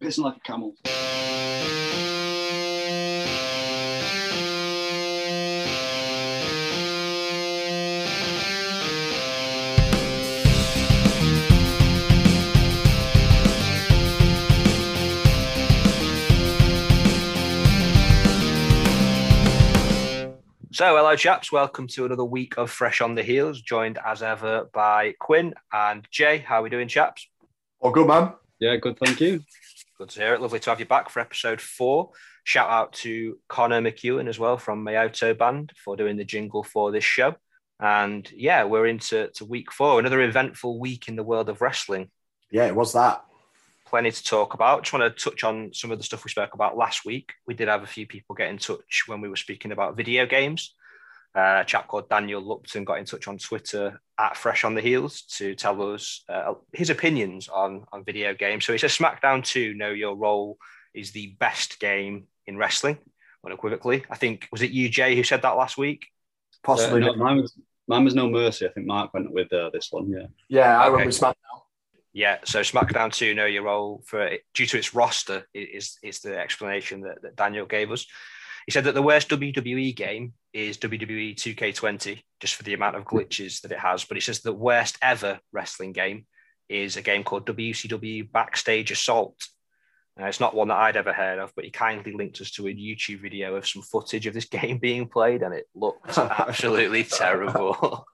pissing like a camel. So, hello, chaps. Welcome to another week of Fresh on the Heels, joined as ever by Quinn and Jay. How are we doing, chaps? All good, man. Yeah, good. Thank you. Good to hear it. Lovely to have you back for episode four. Shout out to Connor McEwen as well from Mayoto Band for doing the jingle for this show. And yeah, we're into to week four, another eventful week in the world of wrestling. Yeah, it was that. Plenty to talk about. Just want to touch on some of the stuff we spoke about last week. We did have a few people get in touch when we were speaking about video games. Uh, a chap called Daniel Lupton got in touch on Twitter at Fresh on the Heels to tell us uh, his opinions on, on video games. So he says SmackDown 2 Know Your Role is the best game in wrestling, unequivocally. I think, was it you, Jay, who said that last week? Possibly. Uh, no, mine, was, mine was No Mercy. I think Mark went with uh, this one. Yeah. yeah, I Okay. went with SmackDown. Yeah, so SmackDown 2 Know Your Role for due to its roster is is the explanation that, that Daniel gave us. He said that the worst WWE game is WWE 2K20, just for the amount of glitches that it has. But he says the worst ever wrestling game is a game called WCW Backstage Assault. Uh, it's not one that I'd ever heard of, but he kindly linked us to a YouTube video of some footage of this game being played, and it looked absolutely terrible.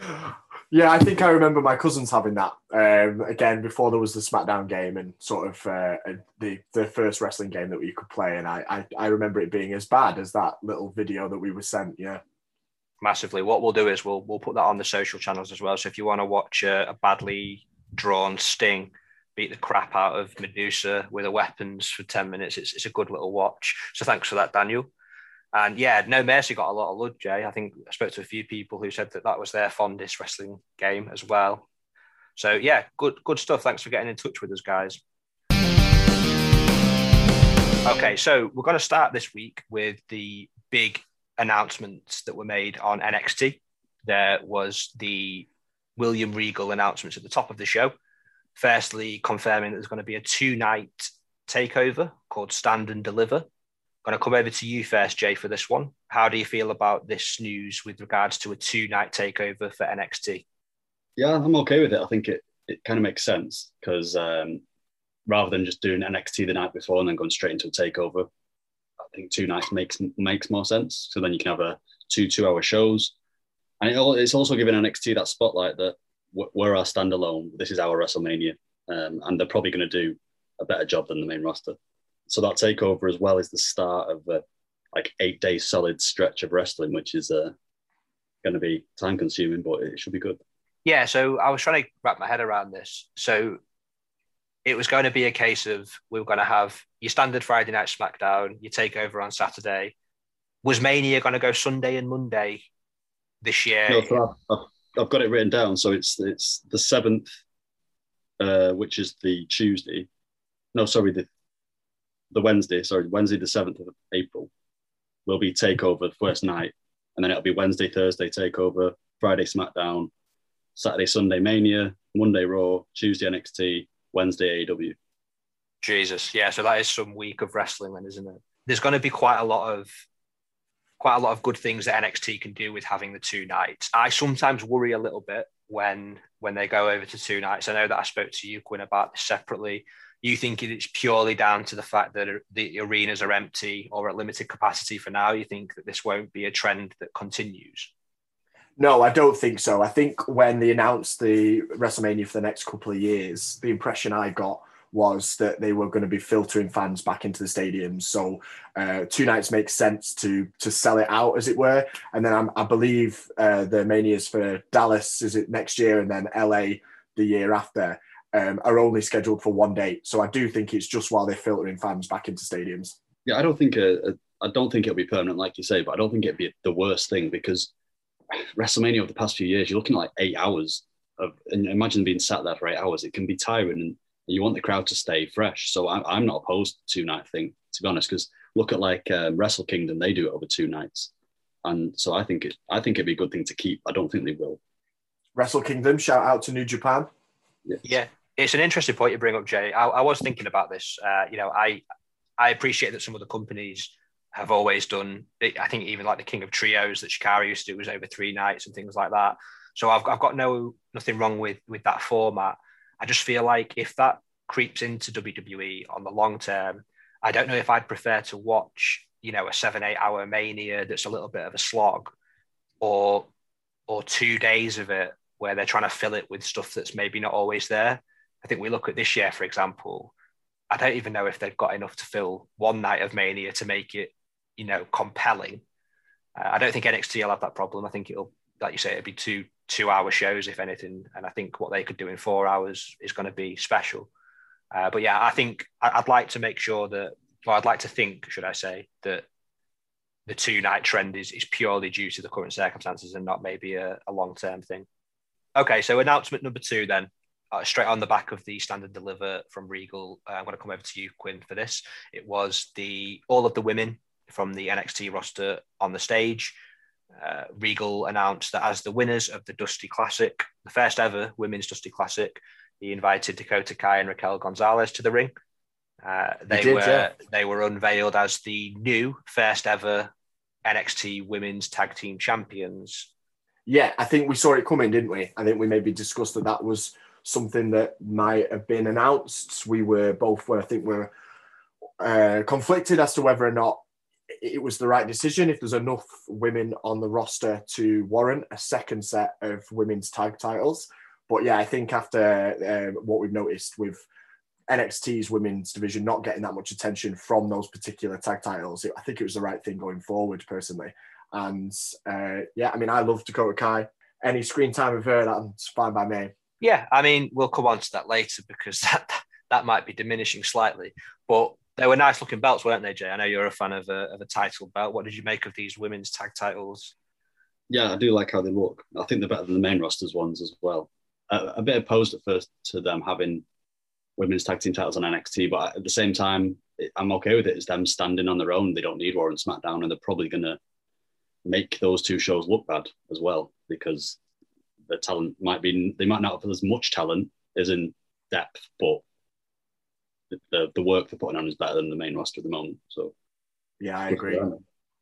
Yeah, I think I remember my cousins having that um, again before there was the SmackDown game and sort of uh, the the first wrestling game that we could play, and I, I I remember it being as bad as that little video that we were sent. Yeah, massively. What we'll do is we'll we'll put that on the social channels as well. So if you want to watch a, a badly drawn Sting beat the crap out of Medusa with her weapons for ten minutes, it's it's a good little watch. So thanks for that, Daniel. And yeah, No Mercy got a lot of love, Jay. I think I spoke to a few people who said that that was their fondest wrestling game as well. So yeah, good good stuff. Thanks for getting in touch with us, guys. Okay, so we're going to start this week with the big announcements that were made on NXT. There was the William Regal announcements at the top of the show. Firstly, confirming that there's going to be a two night takeover called Stand and Deliver. Going to come over to you first, Jay, for this one. How do you feel about this news with regards to a two night takeover for NXT? Yeah, I'm okay with it. I think it, it kind of makes sense because um, rather than just doing NXT the night before and then going straight into a takeover, I think two nights makes makes more sense. So then you can have a two two hour shows, and it, al- it's also giving NXT that spotlight that we're our standalone. This is our WrestleMania, um, and they're probably going to do a better job than the main roster. So that takeover as well is the start of a like eight day solid stretch of wrestling, which is uh, going to be time consuming, but it should be good. Yeah, so I was trying to wrap my head around this. So it was going to be a case of we were going to have your standard Friday night SmackDown, your takeover on Saturday. Was Mania going to go Sunday and Monday this year? No, so I've, I've, I've got it written down. So it's it's the seventh, uh, which is the Tuesday. No, sorry, the the Wednesday. Sorry, Wednesday the seventh of April will be Takeover the first night, and then it'll be Wednesday, Thursday Takeover, Friday SmackDown, Saturday, Sunday Mania, Monday Raw, Tuesday NXT, Wednesday AEW. Jesus, yeah. So that is some week of wrestling, then, isn't it? There's going to be quite a lot of quite a lot of good things that NXT can do with having the two nights. I sometimes worry a little bit when when they go over to two nights. I know that I spoke to you, Quinn, about this separately. You think it's purely down to the fact that the arenas are empty or at limited capacity for now? You think that this won't be a trend that continues? No, I don't think so. I think when they announced the WrestleMania for the next couple of years, the impression I got was that they were going to be filtering fans back into the stadiums. So uh, two nights makes sense to to sell it out, as it were. And then I'm, I believe uh, the manias for Dallas is it next year, and then LA the year after um, are only scheduled for one date. So I do think it's just while they're filtering fans back into stadiums. Yeah, I don't think uh, I don't think it'll be permanent, like you say, but I don't think it'd be the worst thing because WrestleMania over the past few years, you're looking at like eight hours of, and imagine being sat there for eight hours. It can be tiring, and you want the crowd to stay fresh. So I'm, I'm not opposed to two night thing, to be honest, because look at like um, Wrestle Kingdom, they do it over two nights, and so I think it, I think it'd be a good thing to keep. I don't think they will. Wrestle Kingdom, shout out to New Japan. Yeah. It's an interesting point you bring up, Jay. I, I was thinking about this. Uh, you know, I I appreciate that some of the companies have always done. I think even like the King of Trios that Chikara used to do was over three nights and things like that. So I've, I've got no nothing wrong with with that format. I just feel like if that creeps into WWE on the long term, I don't know if I'd prefer to watch you know a seven eight hour mania that's a little bit of a slog, or or two days of it where they're trying to fill it with stuff that's maybe not always there. I think we look at this year, for example. I don't even know if they've got enough to fill one night of Mania to make it, you know, compelling. Uh, I don't think NXT will have that problem. I think it'll, like you say, it'll be two two-hour shows if anything, and I think what they could do in four hours is going to be special. Uh, but yeah, I think I'd like to make sure that, or I'd like to think, should I say, that the two-night trend is is purely due to the current circumstances and not maybe a, a long-term thing. Okay, so announcement number two then. Uh, straight on the back of the Stand and Deliver from Regal, uh, I'm going to come over to you, Quinn, for this. It was the all of the women from the NXT roster on the stage. Uh, Regal announced that as the winners of the Dusty Classic, the first ever women's Dusty Classic, he invited Dakota Kai and Raquel Gonzalez to the ring. Uh, they did, were yeah. they were unveiled as the new first ever NXT Women's Tag Team Champions yeah, I think we saw it coming, didn't we? I think we maybe discussed that that was something that might have been announced. We were both were, I think, we're uh, conflicted as to whether or not it was the right decision. If there's enough women on the roster to warrant a second set of women's tag titles, but yeah, I think after uh, what we've noticed with NXT's women's division not getting that much attention from those particular tag titles, I think it was the right thing going forward. Personally, and uh, yeah, I mean, I love Dakota Kai. Any screen time with her, that's fine by me. Yeah, I mean, we'll come on to that later because that that might be diminishing slightly. But they were nice looking belts, weren't they, Jay? I know you're a fan of a, of a title belt. What did you make of these women's tag titles? Yeah, I do like how they look. I think they're better than the main rosters ones as well. Uh, a bit opposed at first to them having women's tag team titles on NXT, but at the same time, I'm okay with it. It's them standing on their own. They don't need Raw and SmackDown, and they're probably going to make those two shows look bad as well because the talent might be they might not have as much talent as in depth, but the, the, the work they're putting on is better than the main roster at the moment. So yeah, I agree.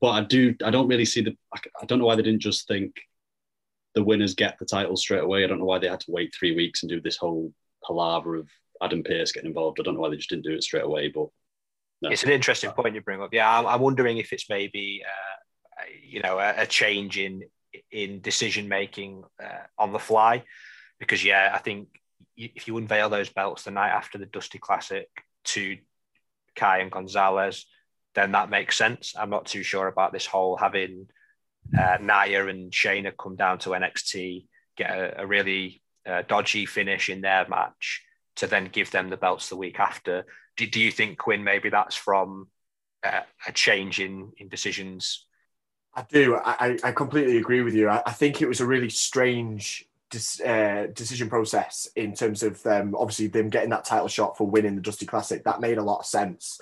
But I do I don't really see the I don't know why they didn't just think the winners get the title straight away. I don't know why they had to wait three weeks and do this whole palaver of Adam Pearce getting involved. I don't know why they just didn't do it straight away, but no. it's an interesting point you bring up. Yeah, I'm, I'm wondering if it's maybe uh, you know a, a change in in decision making uh, on the fly because yeah i think if you unveil those belts the night after the dusty classic to kai and gonzalez then that makes sense i'm not too sure about this whole having uh, Nia and Shayna come down to NXT, get a, a really uh, dodgy finish in their match, to then give them the belts the week after. Do, do you think Quinn maybe that's from uh, a change in in decisions I do. I, I completely agree with you. I, I think it was a really strange uh, decision process in terms of them, obviously them getting that title shot for winning the Dusty Classic. That made a lot of sense.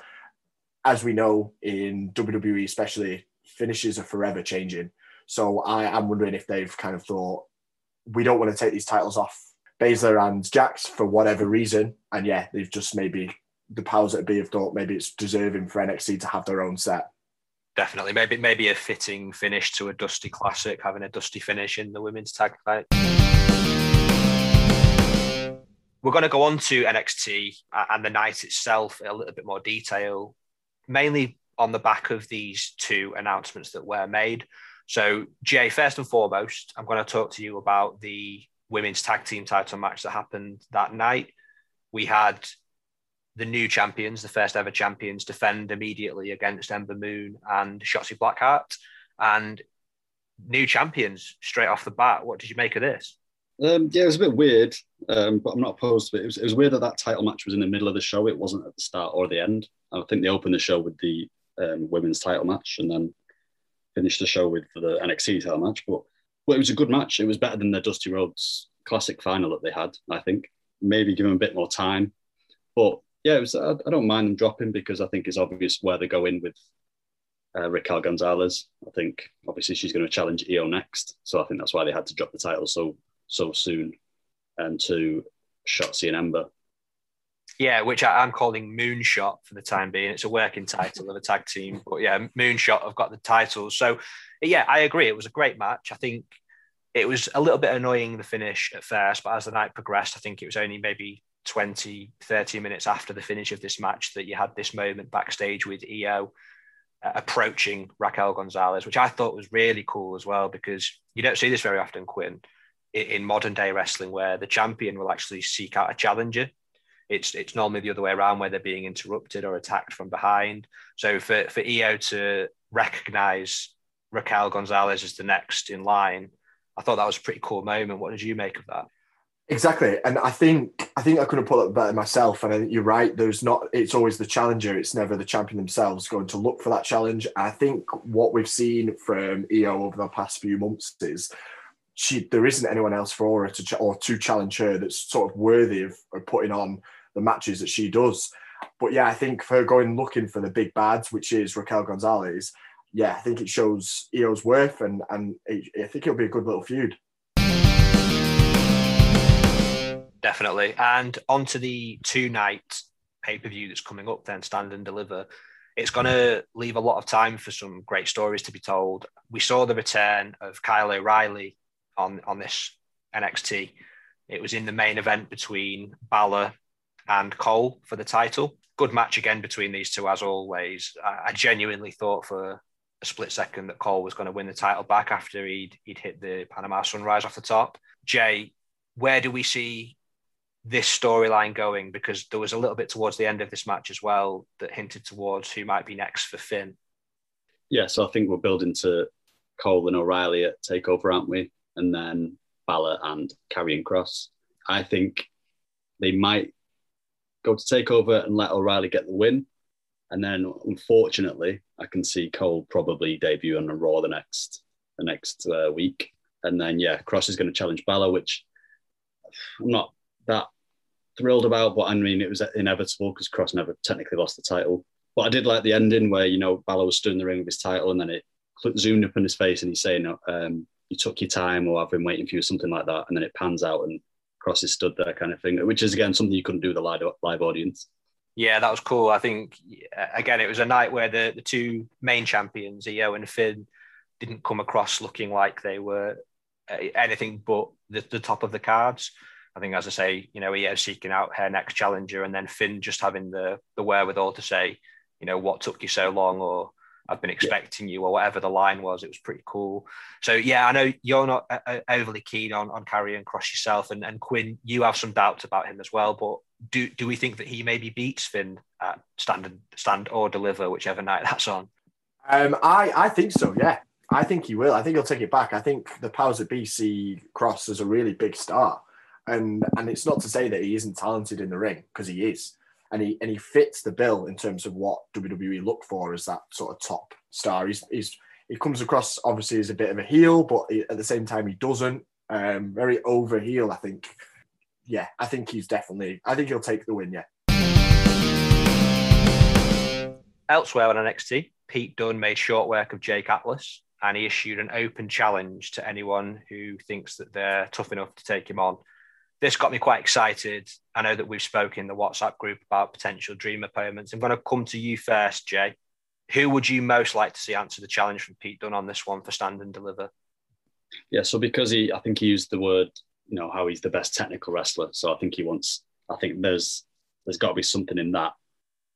As we know in WWE, especially, finishes are forever changing. So I am wondering if they've kind of thought we don't want to take these titles off Baszler and Jax for whatever reason. And yeah, they've just maybe the powers that be have thought maybe it's deserving for NXT to have their own set definitely. Maybe maybe a fitting finish to a dusty classic, having a dusty finish in the women's tag fight. We're going to go on to NXT and the night itself in a little bit more detail, mainly on the back of these two announcements that were made. So, Jay, first and foremost, I'm going to talk to you about the women's tag team title match that happened that night. We had the new champions, the first ever champions, defend immediately against Ember Moon and Shotzi Blackheart. And new champions straight off the bat. What did you make of this? Um, yeah, it was a bit weird, um, but I'm not opposed to it. It was, it was, weird that that title match was in the middle of the show. It wasn't at the start or the end. I think they opened the show with the um, women's title match and then finished the show with the NXT title match. But well, it was a good match. It was better than the Dusty Rhodes Classic final that they had. I think maybe give them a bit more time, but yeah, was, I, I, don't mind them dropping because I think it's obvious where they go in with uh, Raquel Gonzalez. I think obviously she's going to challenge Io next, so I think that's why they had to drop the title so so soon and to Shotzi and Ember. Yeah, which I, am calling Moonshot for the time being. It's a working title of a tag team, but yeah, Moonshot I've got the titles. So yeah, I agree. It was a great match. I think it was a little bit annoying the finish at first, but as the night progressed, I think it was only maybe 20, 30 minutes after the finish of this match that you had this moment backstage with Io uh, approaching Raquel Gonzalez, which I thought was really cool as well because you don't see this very often, Quinn, in, in modern day wrestling where the champion will actually seek out a challenger. It's it's normally the other way around where they're being interrupted or attacked from behind. So for for Io to recognize Raquel Gonzalez as the next in line I thought that was a pretty cool moment. What did you make of that? Exactly, and I think I think I could have put it better myself. And I think you're right. There's not. It's always the challenger. It's never the champion themselves going to look for that challenge. I think what we've seen from Io over the past few months is she there isn't anyone else for her to or to challenge her that's sort of worthy of, of putting on the matches that she does. But yeah, I think for going looking for the big bads, which is Raquel Gonzalez, yeah, I think it shows Io's worth, and and it, I think it'll be a good little feud. Definitely, and onto the two night pay per view that's coming up. Then stand and deliver. It's going to leave a lot of time for some great stories to be told. We saw the return of Kyle O'Reilly on on this NXT. It was in the main event between Balor and Cole for the title. Good match again between these two, as always. I, genuinely thought for a split second that Cole was going to win the title back after he'd he'd hit the Panama Sunrise off the top. Jay, where do we see this storyline going? Because there was a little bit towards the end of this match as well that hinted towards who might be next for Finn. Yeah, so I think we're building to Cole and O'Reilly at Takeover, aren't we? And then Balor and Karrion Kross. I think they might go to Takeover and let O'Reilly get the win and then, unfortunately, I can see Cole probably debut on a Raw the next the next uh, week, and then yeah, Kross is going to challenge Balor, which I'm not that thrilled about, but I mean it was inevitable because Kross never technically lost the title. But I did like the ending where you know Balor was stood in the ring with his title, and then it zoomed up in his face, and he's saying, um, "You took your time," or "I've been waiting for you," something like that, and then it pans out and Kross is stood there, kind of thing, which is again something you couldn't do with a live, live audience. Yeah, that was cool. I think again, it was a night where the, the two main champions, Io and Finn, didn't come across looking like they were uh, anything but the, the top of the cards. I think, as I say, you know, Io seeking out her next challenger, and then Finn just having the the wherewithal to say, you know, what took you so long, or I've been expecting yeah. you, or whatever the line was. It was pretty cool. So yeah, I know you're not uh, uh, overly keen on on Karrion Kross yourself, and and Quinn, you have some doubts about him as well. But do do we think that he maybe beats Finn at stand and stand or deliver, whichever night that's on? Um, I I think so. Yeah, I think he will. I think he'll take it back. I think the powers that be see Kross as a really big star, and and it's not to say that he isn't talented in the ring because he is and he and he fits the bill in terms of what WWE look for as that sort of top star. He's, he's he comes across obviously as a bit of a heel, but at the same time he doesn't. Um, very over heel, I think. Yeah, I think he's definitely. I think he'll take the win. Yeah. Elsewhere on NXT, Pete Dunne made short work of Jake Atlas, and he issued an open challenge to anyone who thinks that they're tough enough to take him on this got me quite excited. I know that we've spoken in the WhatsApp group about potential dream opponents. I'm going to come to you first, Jay. Who would you most like to see answer the challenge from Pete Dunne on this one for stand and deliver? Yeah, so because he, I think he used the word, you know, how he's the best technical wrestler. So I think he wants. I think there's there's got to be something in that.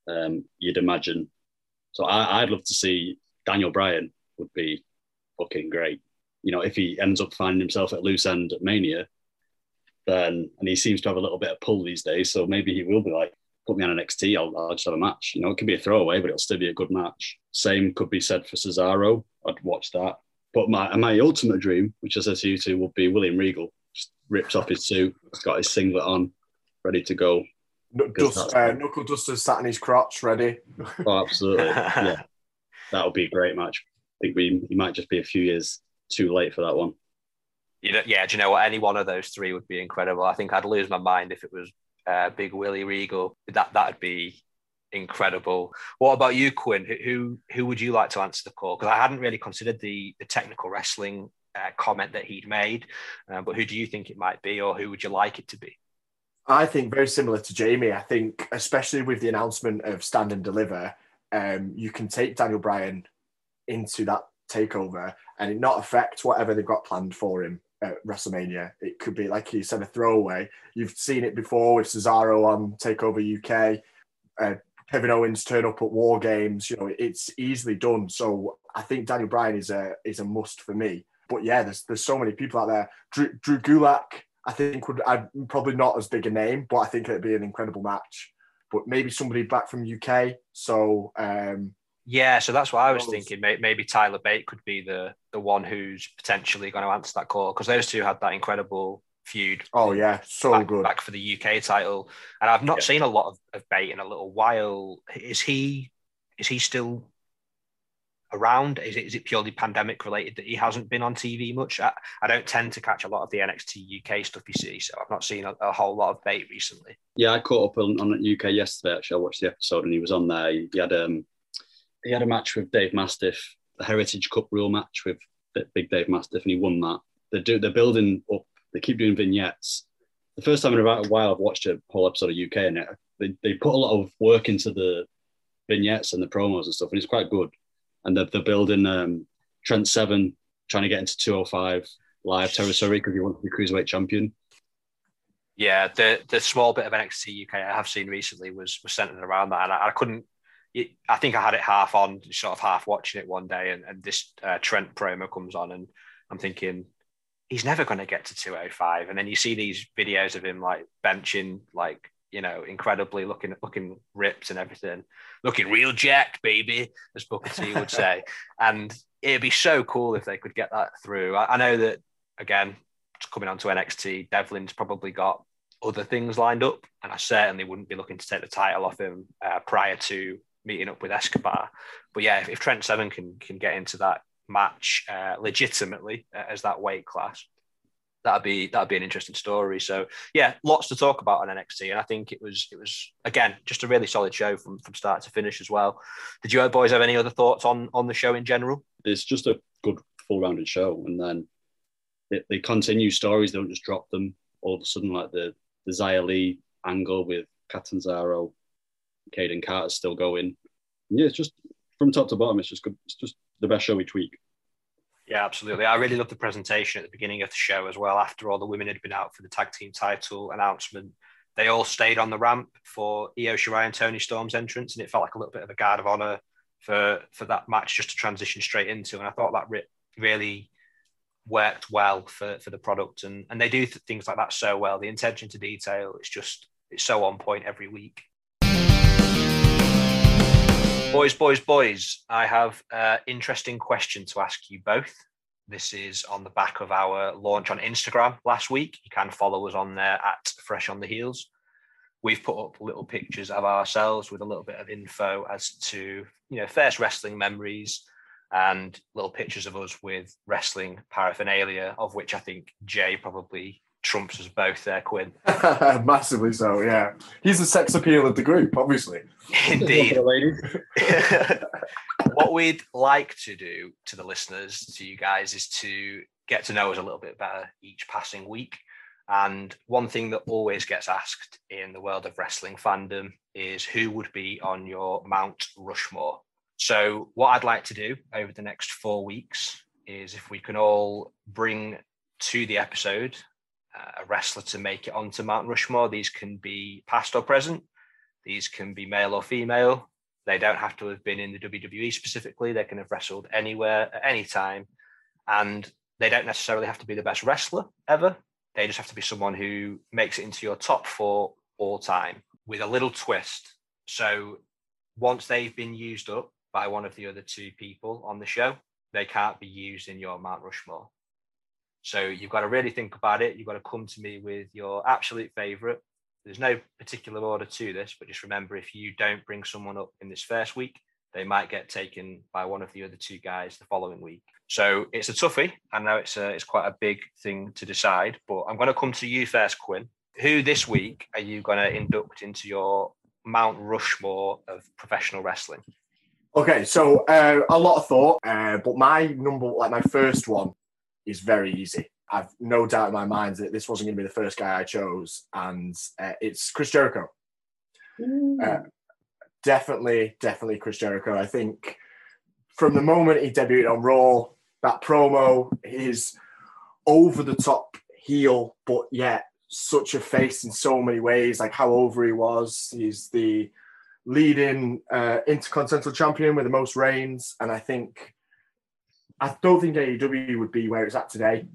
Um, you'd imagine. So I, I'd love to see Daniel Bryan would be fucking great. You know, if he ends up finding himself at loose end at Mania, then and he seems to have a little bit of pull these days. So maybe he will be like, put me on an NXT, I'll, I'll just have a match. You know, it could be a throwaway, but it'll still be a good match. Same could be said for Cesaro. I'd watch that. But my my ultimate dream, which I said to you two, would be William Regal. Just rips off his suit, he's got his singlet on, ready to go. Dust, uh, knuckle dusters sat in his crotch, ready. Oh, absolutely. yeah, that would be a great match. I think we he might just be a few years too late for that one you know, yeah, do you know what? Any one of those three would be incredible. I think I'd lose my mind if it was uh, Big Willie Regal. That that'd be incredible. What about you, Quinn? Who who would you like to answer the call? Because I hadn't really considered the the technical wrestling uh, comment that he'd made, uh, but who do you think it might be, or who would you like it to be? I think very similar to Jamie. I think, especially with the announcement of Stand and Deliver, um, you can take Daniel Bryan into that takeover and it not affect whatever they've got planned for him at WrestleMania. It could be, like you said, a throwaway. You've seen it before with Cesaro on Takeover UK. Uh, Kevin Owens turn up at War Games. You know, it's easily done. So I think Daniel Bryan is a is a must for me. But yeah, there's there's so many people out there. Drew, Drew Gulak, I think would I'd probably not as big a name, but I think it'd be an incredible match. But maybe somebody back from UK. So um, yeah, so that's what I was thinking. Maybe Tyler Bate could be the the one who's potentially going to answer that call because those two had that incredible feud. Oh yeah, so back, good back for the UK title, and I've not yeah. seen a lot of, of Bate in a little while. Is he is he still around? Is it is it purely pandemic related that he hasn't been on TV much? I, I don't tend to catch a lot of the NXT UK stuff you see, so I've not seen a, a whole lot of Bate recently. Yeah, I caught up on, on UK yesterday. Actually, I watched the episode and he was on there. He, he had um he had a match with Dave Mastiff, the Heritage Cup rule match with Big Dave Mastiff, and he won that. They do they're building up. They keep doing vignettes. The first time in about a while I've watched a whole episode of UK, and it, they they put a lot of work into the vignettes and the promos and stuff, and it's quite good. And they're, they're building um, Trent Seven trying to get into 205 live territory because he wants to be cruiserweight champion. Yeah, the the small bit of NXT UK I have seen recently was was centered around that, and I, I couldn't I think I had it half on, sort of half watching it one day, and, and this uh, Trent promo comes on, and I'm thinking he's never going to get to 205. And then you see these videos of him like benching, like you know, incredibly looking looking ripped and everything, looking real jacked, baby, as Booker T would say. and it'd be so cool if they could get that through. I, I know that again, coming on to NXT, Devlin's probably got other things lined up, and I certainly wouldn't be looking to take the title off him uh, prior to meeting up with Escobar. But yeah, if, if Trent Seven can can get into that match uh, legitimately uh, as that weight class, that'd be that'd be an interesting story. So yeah, lots to talk about on NXT, and I think it was it was again just a really solid show from from start to finish as well. Did you boys have any other thoughts on on the show in general? It's just a good full rounded show, and then they, they continue stories. They don't just drop them all of a sudden, like the the Xia Li angle with Catanzaro Kayden Carter's still going. Yeah, it's just from top to bottom, it's just good. It's just the best show each week. Yeah, absolutely. I really loved the presentation at the beginning of the show as well. After all the women had been out for the tag team title announcement, they all stayed on the ramp for Io Shirai and Toni Storm's entrance, and it felt like a little bit of a guard of honor for for that match just to transition straight into. And I thought that re- really worked well for for the product, and and they do th- things like that so well. The attention to detail, it's just it's so on point every week. Boys, boys, boys, I have an interesting question to ask you both. This is on the back of our launch on Instagram last week. You can follow us on there at Fresh on the Heels. We've put up little pictures of ourselves with a little bit of info as to, you know, first wrestling memories and little pictures of us with wrestling paraphernalia, of which I think Jay probably trumps us both there, Quinn. Massively so, yeah. He's the sex appeal of the group, obviously. Indeed. what we'd like to do to the listeners, to you guys, is to get to know us a little bit better each passing week. And one thing that always gets asked in the world of wrestling fandom is who would be on your Mount Rushmore? So, what I'd like to do over the next four weeks is if we can all bring to the episode Uh, a wrestler to make it onto Mount Rushmore. These can be past or present. These can be male or female. They don't have to have been in the WWE specifically. They can have wrestled anywhere at any time. And they don't necessarily have to be the best wrestler ever. They just have to be someone who makes it into your top four all time with a little twist. So once they've been used up by one of the other two people on the show, they can't be used in your Mount Rushmore. So you've got to really think about it. You've got to come to me with your absolute favorite. There's no particular order to this, but just remember if you don't bring someone up in this first week, they might get taken by one of the other two guys the following week. So it's a toughie. I know it's a, it's quite a big thing to decide, but I'm going to come to you first, Quinn. Who this week are you going to induct into your Mount Rushmore of professional wrestling? Okay, so uh, a lot of thought, uh, but my number, like my first one, is very easy. I've no doubt in my mind that this wasn't going to be the first guy I chose, and uh, it's Chris Jericho. Uh, definitely, definitely Chris Jericho. I think from the moment he debuted on Raw, that promo, his over the top heel, but yet such a face in so many ways, like how over he was. He's the leading uh, intercontinental champion with the most reigns, and I think I don't think AEW would be where it's at today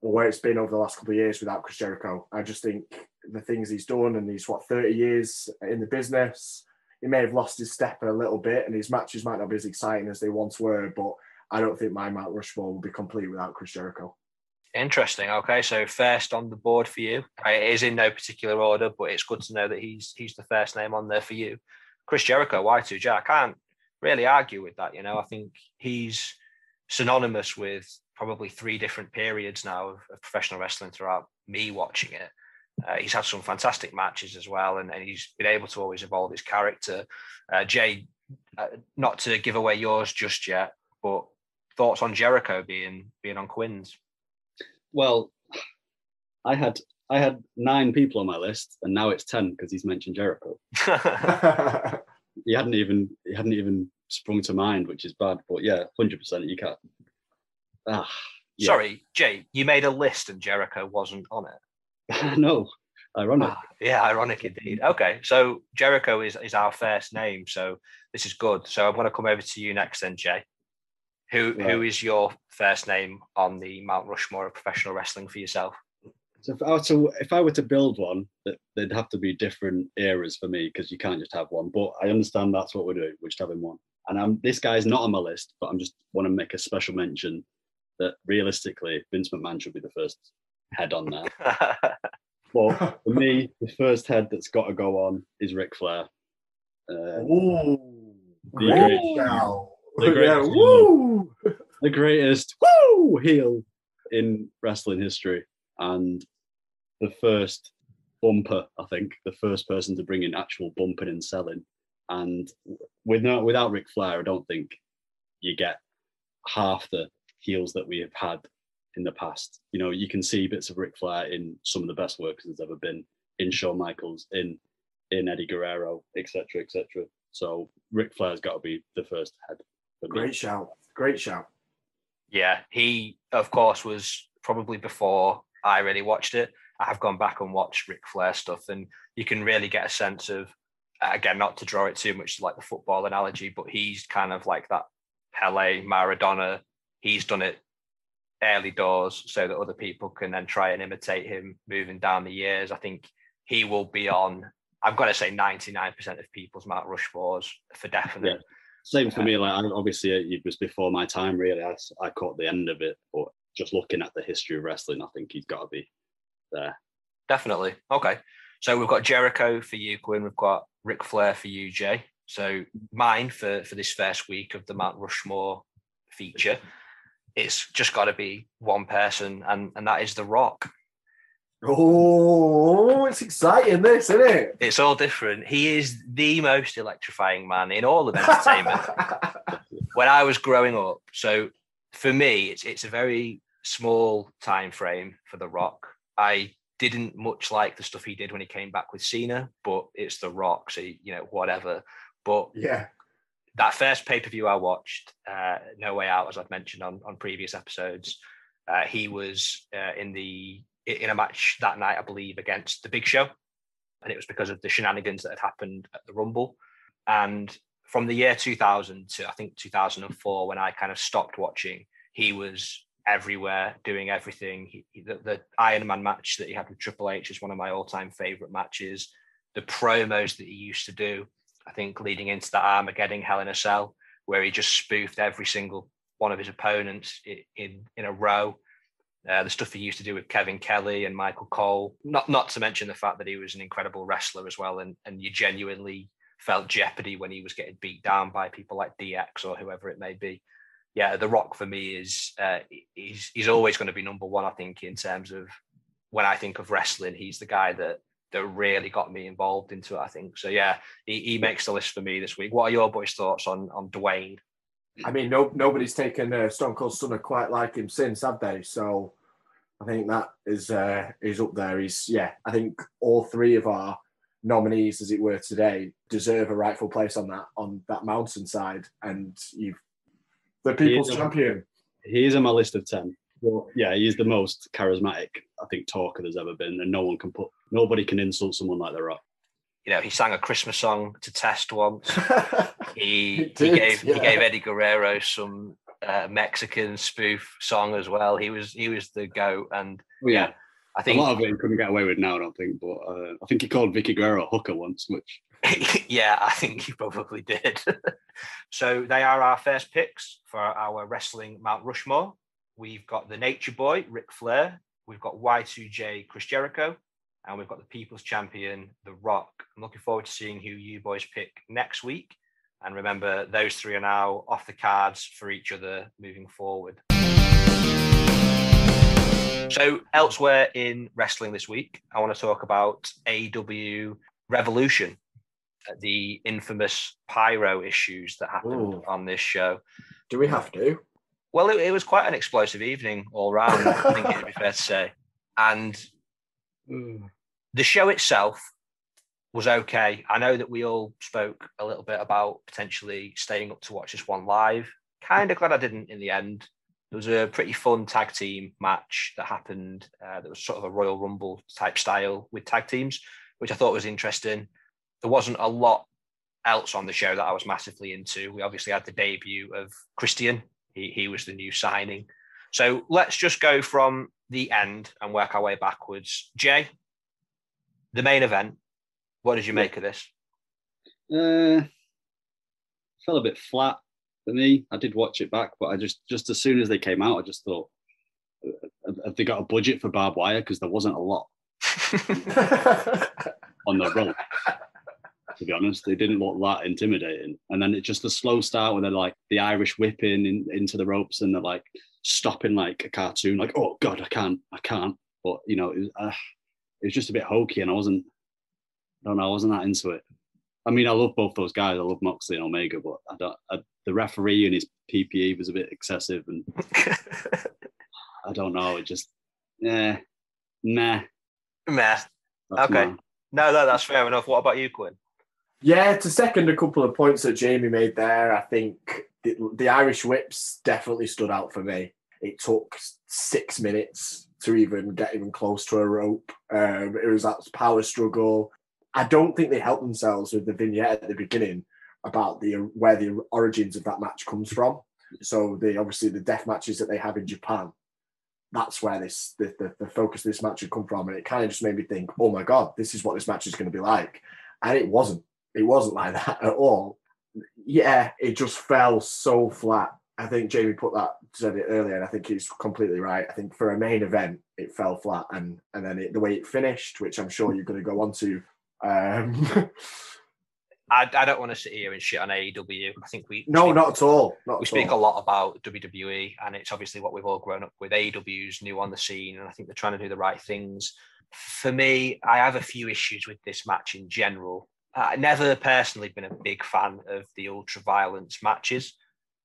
or where it's been over the last couple of years without Chris Jericho. I just think the things he's done and he's what 30 years in the business. He may have lost his step a little bit, and his matches might not be as exciting as they once were. But I don't think my Mount Rushmore will be complete without Chris Jericho. Interesting. Okay, so first on the board for you. Uh, it is in no particular order, but it's good to know that he's he's the first name on there for you. Chris Jericho, Y2J. I can't really argue with that. You know, I think he's synonymous with probably three different periods now of, of professional wrestling throughout me watching it. Uh, he's had some fantastic matches as well, and, and, he's been able to always evolve his character. Uh, Jay, uh, not to give away yours just yet, but thoughts on Jericho being being on Quinn's? Well, I had I had nine people on my list, and now it's ten because he's mentioned Jericho. he hadn't even he hadn't even sprung to mind, which is bad. But yeah, hundred percent, you can't. Ah, yeah. Sorry, Jay, you made a list and Jericho wasn't on it. no, ironic. Ah, yeah, ironic indeed. Okay, so Jericho is is our first name, so this is good. So I'm going to come over to you next, then, Jay. Who right. who is your first name on the Mount Rushmore of professional wrestling for yourself? So if I were to if I were to build one, that they'd have to be different eras for me because you can't just have one. But I understand that's what we're doing. We're just having one. And I'm this guy's not on my list, but I'm just want to make a special mention that realistically Vince McMahon should be the first head on there. well, for me, the first head that's got to go on is Ric Flair. Uh, Ooh, the great, the, great, yeah, woo! the greatest woo heel in wrestling history, and the first bumper. I think the first person to bring in actual bumping and selling. And with no, without Ric Flair, I don't think you get half the heels that we have had in the past. You know, you can see bits of Ric Flair in some of the best works there's ever been, in Shawn Michaels, in in Eddie Guerrero, etc., etc. So Ric Flair's got to be the first head. Great shout! Great shout! Yeah, he of course was probably before I really watched it. I have gone back and watched Ric Flair stuff, and you can really get a sense of, again, not to draw it too much like the football analogy, but he's kind of like that Pele, Maradona he's done it early doors so that other people can then try and imitate him moving down the years. I think he will be on, I've got to say 99% of people's Mount Rushmores for definite. Yeah. Same for me. Uh, like obviously it was before my time really. I, I caught the end of it, but just looking at the history of wrestling, I think he's got to be there. Definitely. Okay. So we've got Jericho for you, Quinn. We've got Ric Flair for you, Jay. So mine for for this first week of the Mount Rushmore feature it's just got to be one person, and and that is The Rock. Oh, it's exciting, this, isn't it? It's all different. He is the most electrifying man in all of entertainment. when I was growing up, so for me, it's it's a very small time frame for The Rock. I didn't much like the stuff he did when he came back with Cena, but it's The Rock, so you know whatever. But yeah, that first pay per view I watched, uh, No Way Out, as I've mentioned on on previous episodes, uh, he was uh, in the in a match that night, I believe, against the Big Show, and it was because of the shenanigans that had happened at the Rumble. And from the year 2000 to I think 2004, when I kind of stopped watching, he was everywhere, doing everything. He, the, the Iron Man match that he had with Triple H is one of my all-time favorite matches. The promos that he used to do I think leading into that Armageddon Hell in a Cell, where he just spoofed every single one of his opponents in in, in a row. Uh, the stuff he used to do with Kevin Kelly and Michael Cole, not not to mention the fact that he was an incredible wrestler as well, and and you genuinely felt jeopardy when he was getting beat down by people like DX or whoever it may be. Yeah, The Rock for me is uh, he's he's always going to be number one. I think in terms of when I think of wrestling, he's the guy that that really got me involved into it. I think so. Yeah, he, he makes the list for me this week. What are your boys' thoughts on on Dwayne? I mean, no nobody's taken uh, Stone Cold Stunner quite like him since, have they? So I think that is uh, is up there. He's yeah. I think all three of our nominees, as it were, today deserve a rightful place on that on that mountainside. And you've the people's He a- champion. He is on my list of ten. Well, yeah, he's the most charismatic I think talker there's ever been, and no one can put nobody can insult someone like The Rock. You know, he sang a Christmas song to test once. He He he, did, gave he gave Eddie Guerrero some uh, Mexican spoof song as well. He was he was the goat, and Well, yeah, I think a lot of it he couldn't get away with now. I don't think, but uh, I think he called Vickie Guerrero a hooker once, which yeah, I think you probably did. so they are our first picks for our wrestling Mount Rushmore. We've got the Nature Boy, Ric Flair. We've got Y2J, Chris Jericho. And we've got the People's Champion, The Rock. I'm looking forward to seeing who you boys pick next week. And remember, those three are now off the cards for each other moving forward. So, elsewhere in wrestling this week, I want to talk about AEW Revolution, the infamous pyro issues that happened Ooh. on this show. Do we have to? Well, it, it was quite an explosive evening all round, I think it'd be fair to say. And the show itself was okay. I know that we all spoke a little bit about potentially staying up to watch this one live. Kind of glad I didn't in the end. There was a pretty fun tag team match that happened. Uh, that was sort of a Royal Rumble type style with tag teams, which I thought was interesting. There wasn't a lot else on the show that I was massively into. We obviously had the debut of Christian. He, he was the new signing. So let's just go from the end and work our way backwards. Jay, the main event. What did you make of this? Uh, felt a bit flat for me. I did watch it back, but I just just as soon as they came out, I just thought, uh, have- have they got a budget for barbed wire? Because there wasn't a lot on the rope. To be honest, they didn't look that intimidating. And then it's just the slow start where they're like the Irish whipping in, into the ropes and they're like stopping like a cartoon, like oh god, I can't, I can't. But you know, it was, uh, it was just a bit hokey, and I wasn't, I don't know, I wasn't that into it. I mean, I love both those guys. I love Moxley and Omega, but I don't. I, the referee and his PPE was a bit excessive, and I don't know. It just, yeah, meh. Meh. That's Okay. No, no, that's fair enough. What about you, Quinn? Yeah, to second a couple of points that Jamie made there, I think the, the Irish whips definitely stood out for me. It took six minutes to even get even close to a rope. Um, it was that power struggle. I don't think they helped themselves with the vignette at the beginning about the where the origins of that match comes from. So the obviously the death matches that they have in Japan, that's where this the, the, the focus of this match had come from, and it kind of just made me think, oh my god, this is what this match is going to be like, and it wasn't. It wasn't like that at all. Yeah, it just fell so flat. I think Jamie put that said it earlier, and I think he's completely right. I think for a main event, it fell flat, and and then it, the way it finished, which I'm sure you're going to go on to. Um, I, I don't want to sit here and shit on AEW. I think we no, speak- not at all. Not we at speak a lot about WWE, and it's obviously what we've all grown up with. AEW's new on the scene, and I think they're trying to do the right things. For me, I have a few issues with this match in general. I've never personally been a big fan of the ultra violence matches.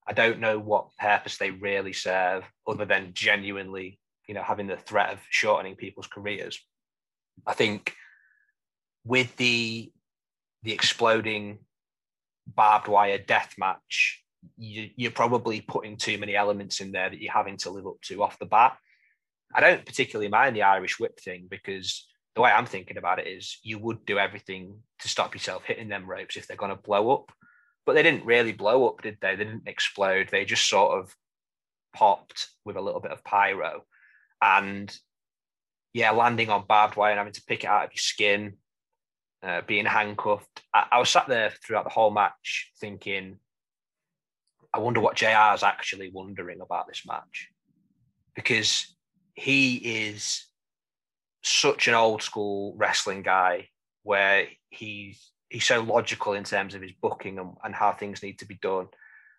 I don't know what purpose they really serve, other than genuinely, you know, having the threat of shortening people's careers. I think with the the exploding barbed wire death match, you, you're probably putting too many elements in there that you're having to live up to off the bat. I don't particularly mind the Irish whip thing because the way I'm thinking about it is you would do everything to stop yourself hitting them ropes if they're going to blow up. But they didn't really blow up, did they? They didn't explode. They just sort of popped with a little bit of pyro. And yeah, landing on barbed wire and having to pick it out of your skin, uh, being handcuffed. I, I was sat there throughout the whole match thinking, I wonder what JR is actually wondering about this match because he is such an old school wrestling guy where he's he's so logical in terms of his booking and, and how things need to be done.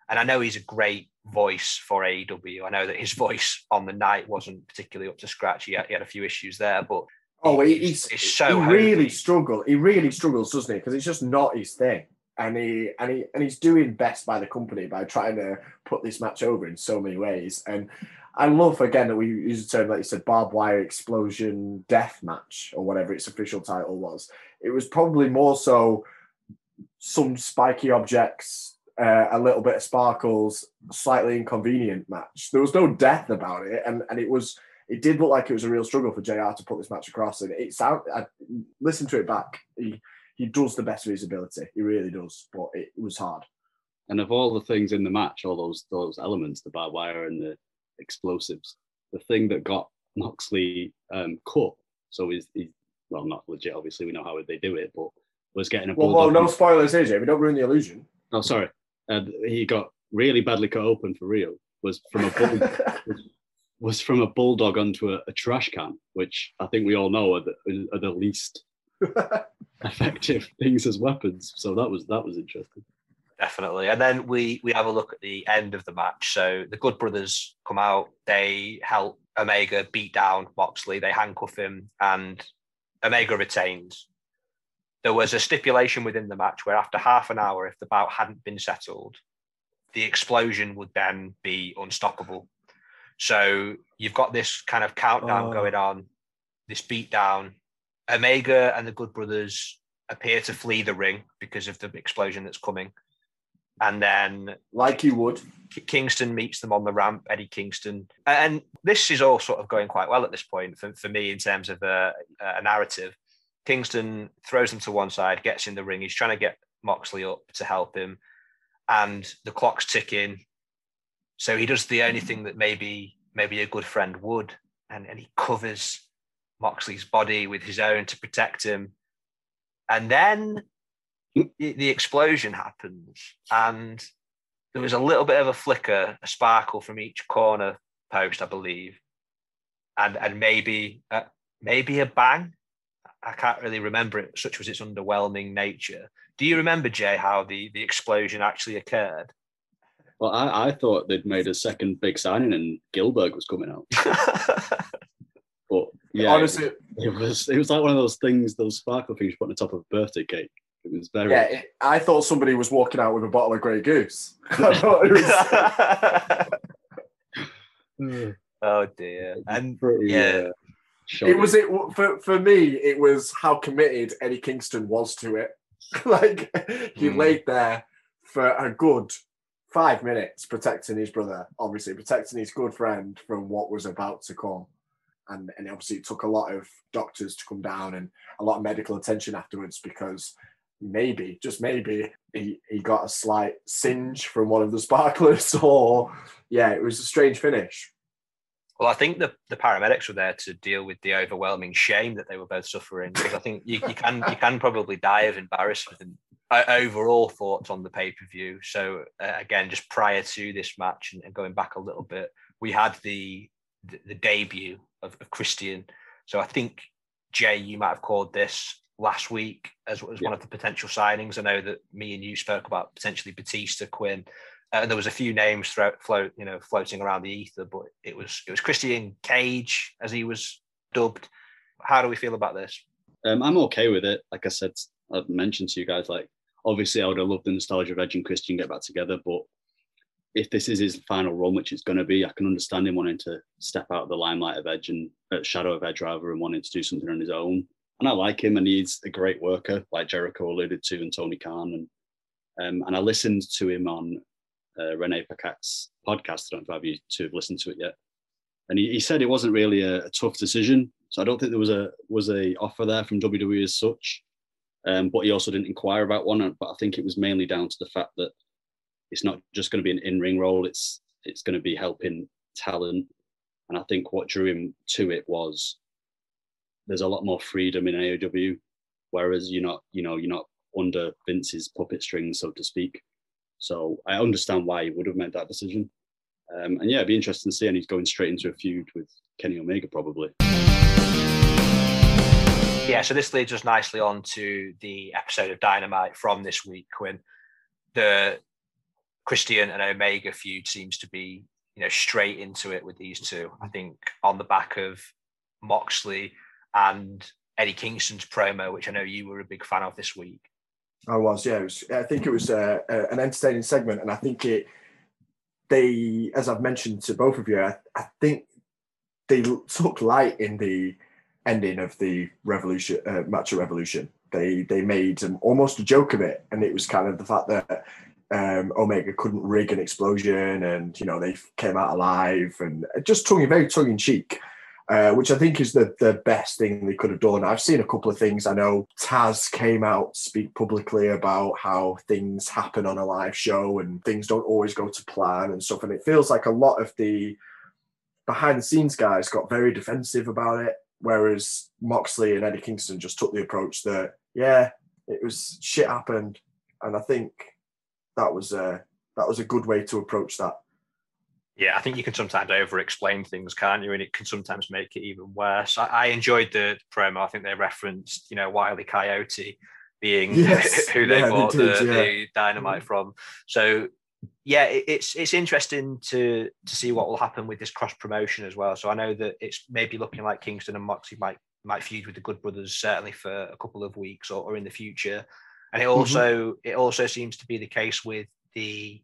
And I know he's a great voice for AEW. I know that his voice on the night wasn't particularly up to scratch. He had, he had a few issues there, but Oh, he, he's- he's, so he really struggle. He really struggles, doesn't he? Because it's just not his thing. and he and he and he's doing best by the company by trying to put this match over in so many ways. And I love again that we use the term like you said, barbed wire explosion death match or whatever its official title was. It was probably more so some spiky objects, uh, a little bit of sparkles, slightly inconvenient match. There was no death about it, and and it was it did look like it was a real struggle for JR to put this match across. And it sound I listen to it back. He he does the best of his ability. He really does, but it was hard. And of all the things in the match, all those those elements, the barbed wire and the explosives, the thing that got Moxley um, cut, so he's, he's well not legit. Obviously, we know how they do it, but was getting a well, well no spoilers, AJ. We don't ruin the illusion. Oh, sorry. Uh, he got really badly cut open for real. Was from a bull, was from a bulldog onto a, a, trash can, which I think we all know are the, are the least effective things as weapons. So that was that was interesting. Definitely. And then we we have a look at the end of the match. So the Good Brothers come out, they help Omega beat down Moxley, they handcuff him, and Omega retains. There was a stipulation within the match where after half an hour, if the bout hadn't been settled, the explosion would then be unstoppable. So you've got this kind of countdown oh. going on, this beatdown. Omega and the Good Brothers appear to flee the ring because of the explosion that's coming. And then, like you would, Kingston meets them on the ramp, Eddie Kingston. And this is all sort of going quite well at this point for, for me in terms of a, a narrative. Kingston throws him to one side, gets in the ring. He's trying to get Moxley up to help him. And the clock's ticking. So he does the only thing that maybe maybe a good friend would, and, and he covers Moxley's body with his own to protect him. And then the explosion happens, and there was a little bit of a flicker, a sparkle from each corner post, I believe, and and maybe uh, maybe a bang. I can't really remember it. Such was its underwhelming nature. Do you remember, Jay, how the the explosion actually occurred? Well, I, I thought they'd made a second big signing and Gilbert was coming out. but yeah, honestly, it, it, was it was like one of those things, those sparkle things you put on the top of a birthday cake. It was very. Yeah, it, I thought somebody was walking out with a bottle of Grey Goose. was... oh dear! And pretty, yeah. Uh, it was it for for me. It was how committed Eddie Kingston was to it. like he mm. laid there for a good five minutes protecting his brother, obviously protecting his good friend from what was about to come. And, and obviously it took a lot of doctors to come down and a lot of medical attention afterwards because maybe, just maybe, he, he got a slight singe from one of the sparklers or yeah, it was a strange finish. Well, I think the, the paramedics were there to deal with the overwhelming shame that they were both suffering. Because I think you, you can you can probably die of embarrassment overall thoughts on the pay per view. So uh, again, just prior to this match and, and, going back a little bit, we had the the, the debut of, of, Christian. So I think Jay, you might have called this last week as, as yeah. one of the potential signings. I know that me and you spoke about potentially Batista, Quinn, uh, and there was a few names throughout, float, you know, floating around the ether, but it was it was Christian Cage as he was dubbed. How do we feel about this? Um, I'm okay with it. Like I said, I've mentioned to you guys, like obviously I would have loved the nostalgia of Edge and Christian get back together, but if this is his final run, which it's going to be, I can understand him wanting to step out of the limelight of Edge and uh, shadow of Edge rather and wanting to do something on his own. And I like him, and he's a great worker, like Jericho alluded to, and Tony Khan. And um, and I listened to him on uh, Renee Paquette's podcast. I don't know if you two have listened to it yet. And he, he said it wasn't really a, a tough decision. So I don't think there was a was a offer there from WWE as such. Um, but he also didn't inquire about one. But I think it was mainly down to the fact that it's not just going to be an in-ring role. It's it's going to be helping talent. And I think what drew him to it was there's a lot more freedom in AEW, whereas you're not, you know, you're not under Vince's puppet strings, so to speak. So I understand why he would have made that decision. Um, and yeah, it'd be interesting to see. And he's going straight into a feud with Kenny Omega, probably yeah, so this leads us nicely on to the episode of Dynamite from this week when the Christian and Omega feud seems to be, you know, straight into it with these two. I think on the back of Moxley and Eddie Kingston's promo, which I know you were a big fan of this week. I was, yeah. Was, I think it was uh, uh, an entertaining segment, and I think it. They, as I've mentioned to both of you, I, I think they took light in the ending of the revolution uh, match of revolution. They they made um, almost a joke of it, and it was kind of the fact that um, Omega couldn't rig an explosion, and you know they came out alive, and just tongue very tongue in cheek. Uh, which I think is the, the best thing they could have done. I've seen a couple of things. I know Taz came out speak publicly about how things happen on a live show and things don't always go to plan and stuff. And it feels like a lot of the behind the scenes guys got very defensive about it, whereas Moxley and Eddie Kingston just took the approach that yeah, it was shit happened, and I think that was a that was a good way to approach that. Yeah, I think you can sometimes over-explain things, can't you? And it can sometimes make it even worse. I, I enjoyed the promo. I think they referenced, you know, Wiley Coyote being yes. who they yeah, bought they did, the, yeah. the, dynamite from. So yeah, it, it's it's interesting to to see what will happen with this cross promotion as well. So I know that it's maybe looking like Kingston and Moxley might might feud with the Good Brothers certainly for a couple of weeks or, or in the future. And it also mm-hmm. it also seems to be the case with the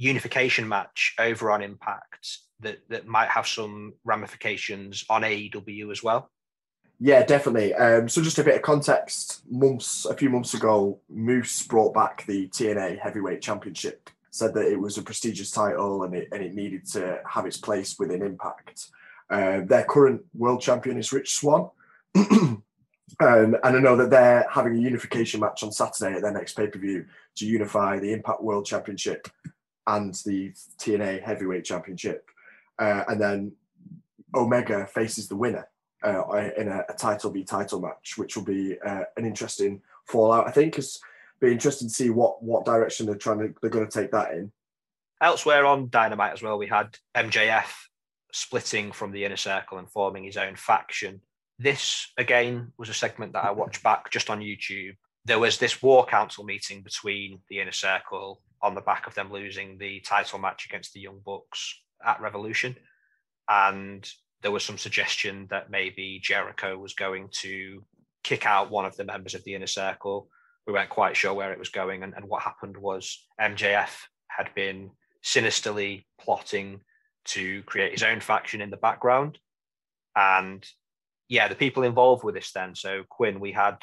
unification match over on Impact that that might have some ramifications on AEW as well. Yeah, definitely. Um, so just a bit of context: months, a few months ago, Moose brought back the TNA Heavyweight Championship. Said that it was a prestigious title and it and it needed to have its place within Impact. Uh, their current world champion is Rich Swann. um, and I know that they're having a unification match on Saturday at their next pay per view to unify the Impact World Championship and the TNA Heavyweight Championship. Uh, and then Omega faces the winner uh, in a, a, title v title match, which will be uh, an interesting fallout. I think it's be interesting to see what what direction they're trying to they're going to take that in. Elsewhere on Dynamite as well, we had MJF splitting from the inner circle and forming his own faction. This again was a segment that I watched back just on YouTube. There was this war council meeting between the inner circle on the back of them losing the title match against the Young Bucks at Revolution. And there was some suggestion that maybe Jericho was going to kick out one of the members of the inner circle. We weren't quite sure where it was going. And, and what happened was MJF had been sinisterly plotting to create his own faction in the background. And yeah, the people involved with this then. So Quinn, we had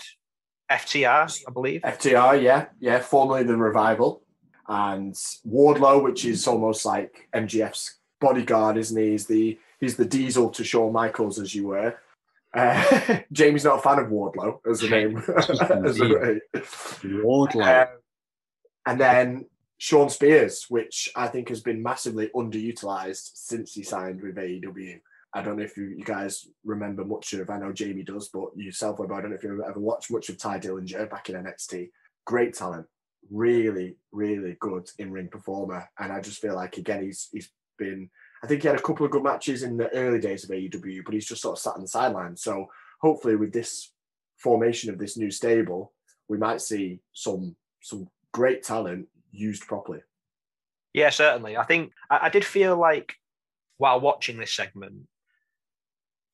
FTR, I believe. FTR, yeah, yeah, formerly the Revival and Wardlow, which is almost like MJF's bodyguard, isn't he? He's the he's the Diesel to Shawn Michaels, as you were. Uh, Jamie's not a fan of Wardlow as a name. as a, Wardlow. Uh, and then Shawn Spears, which I think has been massively underutilized since he signed with AEW. I don't know if you, you guys remember much of, I know Jamie does, but yourself, I don't know if you ever watched much of Tye Dillinger back in NXT. Great talent, really, really good in ring performer. And I just feel like again he's he's been I think he had a couple of good matches in the early days of AEW, but he's just sort of sat on the sidelines. So hopefully with this formation of this new stable, we might see some some great talent used properly. Yeah, certainly. I think I, I did feel like while watching this segment,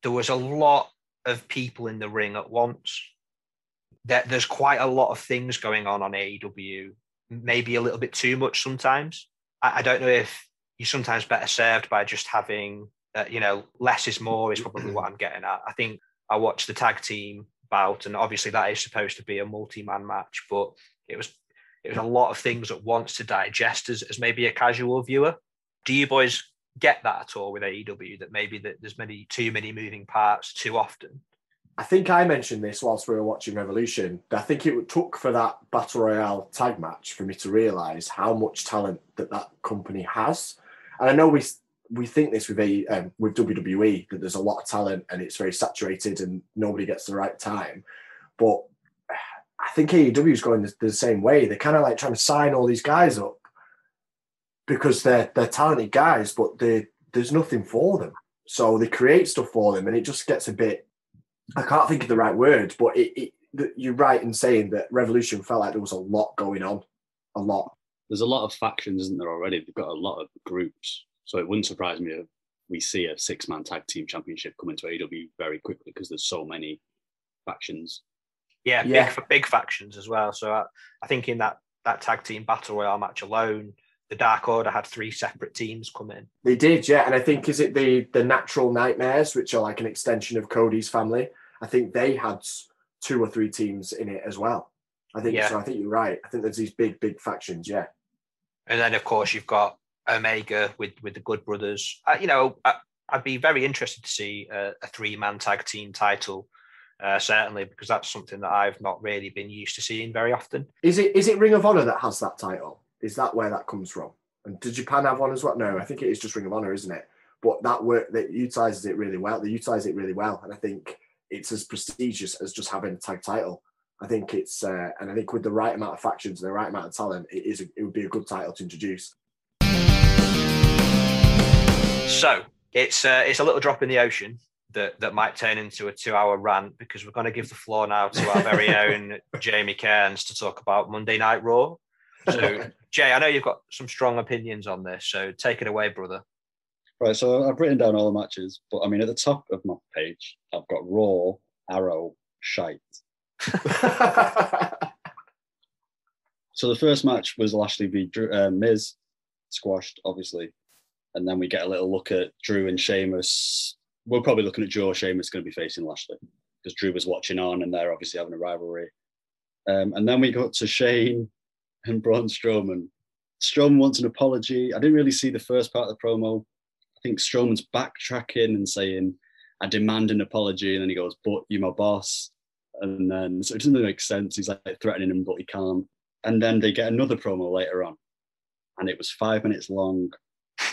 there was a lot of people in the ring at once that there's quite a lot of things going on on AEW, maybe a little bit too much sometimes. I, I don't know if you're sometimes better served by just having, uh, you know, less is more is probably what I'm getting at. I think I watched the tag team bout, and obviously that is supposed to be a multi-man match, but it was it was a lot of things at once to digest as, as maybe a casual viewer. Do you boys get that at all with AEW? That maybe that there's many too many moving parts too often. I think I mentioned this whilst we were watching Revolution. I think it took for that battle royale tag match for me to realise how much talent that that company has. And I know we we think this with a um, with WWE that there's a lot of talent and it's very saturated and nobody gets the right time. But I think AEW is going the, the same way. They're kind of like trying to sign all these guys up because they're they're talented guys, but they, there's nothing for them. So they create stuff for them, and it just gets a bit I can't think of the right word, but it, it, you're right in saying that Revolution felt like there was a lot going on, a lot. There's a lot of factions, isn't there already? They've got a lot of groups, so it wouldn't surprise me if we see a six-man tag team championship come into AEW very quickly because there's so many factions. Yeah, Yeah. big big factions as well. So I, I think in that that tag team battle royale match alone, the Dark Order had three separate teams come in. They did, yeah. And I think is it the the Natural Nightmares, which are like an extension of Cody's family. I think they had two or three teams in it as well. I think Yeah. so. I think you're right. I think there's these big, big factions. Yeah. And then of course you've got Omega with with the Good Brothers. Uh, you know, I, I'd be very interested to see a, a three man tag team title. Uh, certainly, because that's something that I've not really been used to seeing very often. Is it is it Ring of Honor that has that title? Is that where that comes from? And did Japan have one as well? No, I think it is just Ring of Honor, isn't it? But that work that utilizes it really well. They utilize it really well, and I think it's as prestigious as just having a tag title. I think it's, uh, and I think with the right amount of factions and the right amount of talent, it is. A, it would be a good title to introduce. So it's uh, it's a little drop in the ocean that that might turn into a two hour rant because we're going to give the floor now to our very own Jamie Cairns to talk about Monday Night Raw. So Jay, I know you've got some strong opinions on this, so take it away, brother. Right, so I've written down all the matches, but I mean, at the top of my page, I've got Raw, Arrow, Shite. So the first match was Lashley v Drew, uh, Miz, squashed, obviously. And then we get a little look at Drew and Sheamus. We're probably looking at Joe Sheamus going to be facing Lashley because Drew was watching on and they're obviously having a rivalry. Um, and then we got to Shane and Braun Strowman. Strowman wants an apology. I didn't really see the first part of the promo. I think Strowman's backtracking and saying, I demand an apology. And then he goes, But you're my boss. And then so it doesn't make sense. He's like threatening him, but he can't. And then they get another promo later on. And it was five minutes long.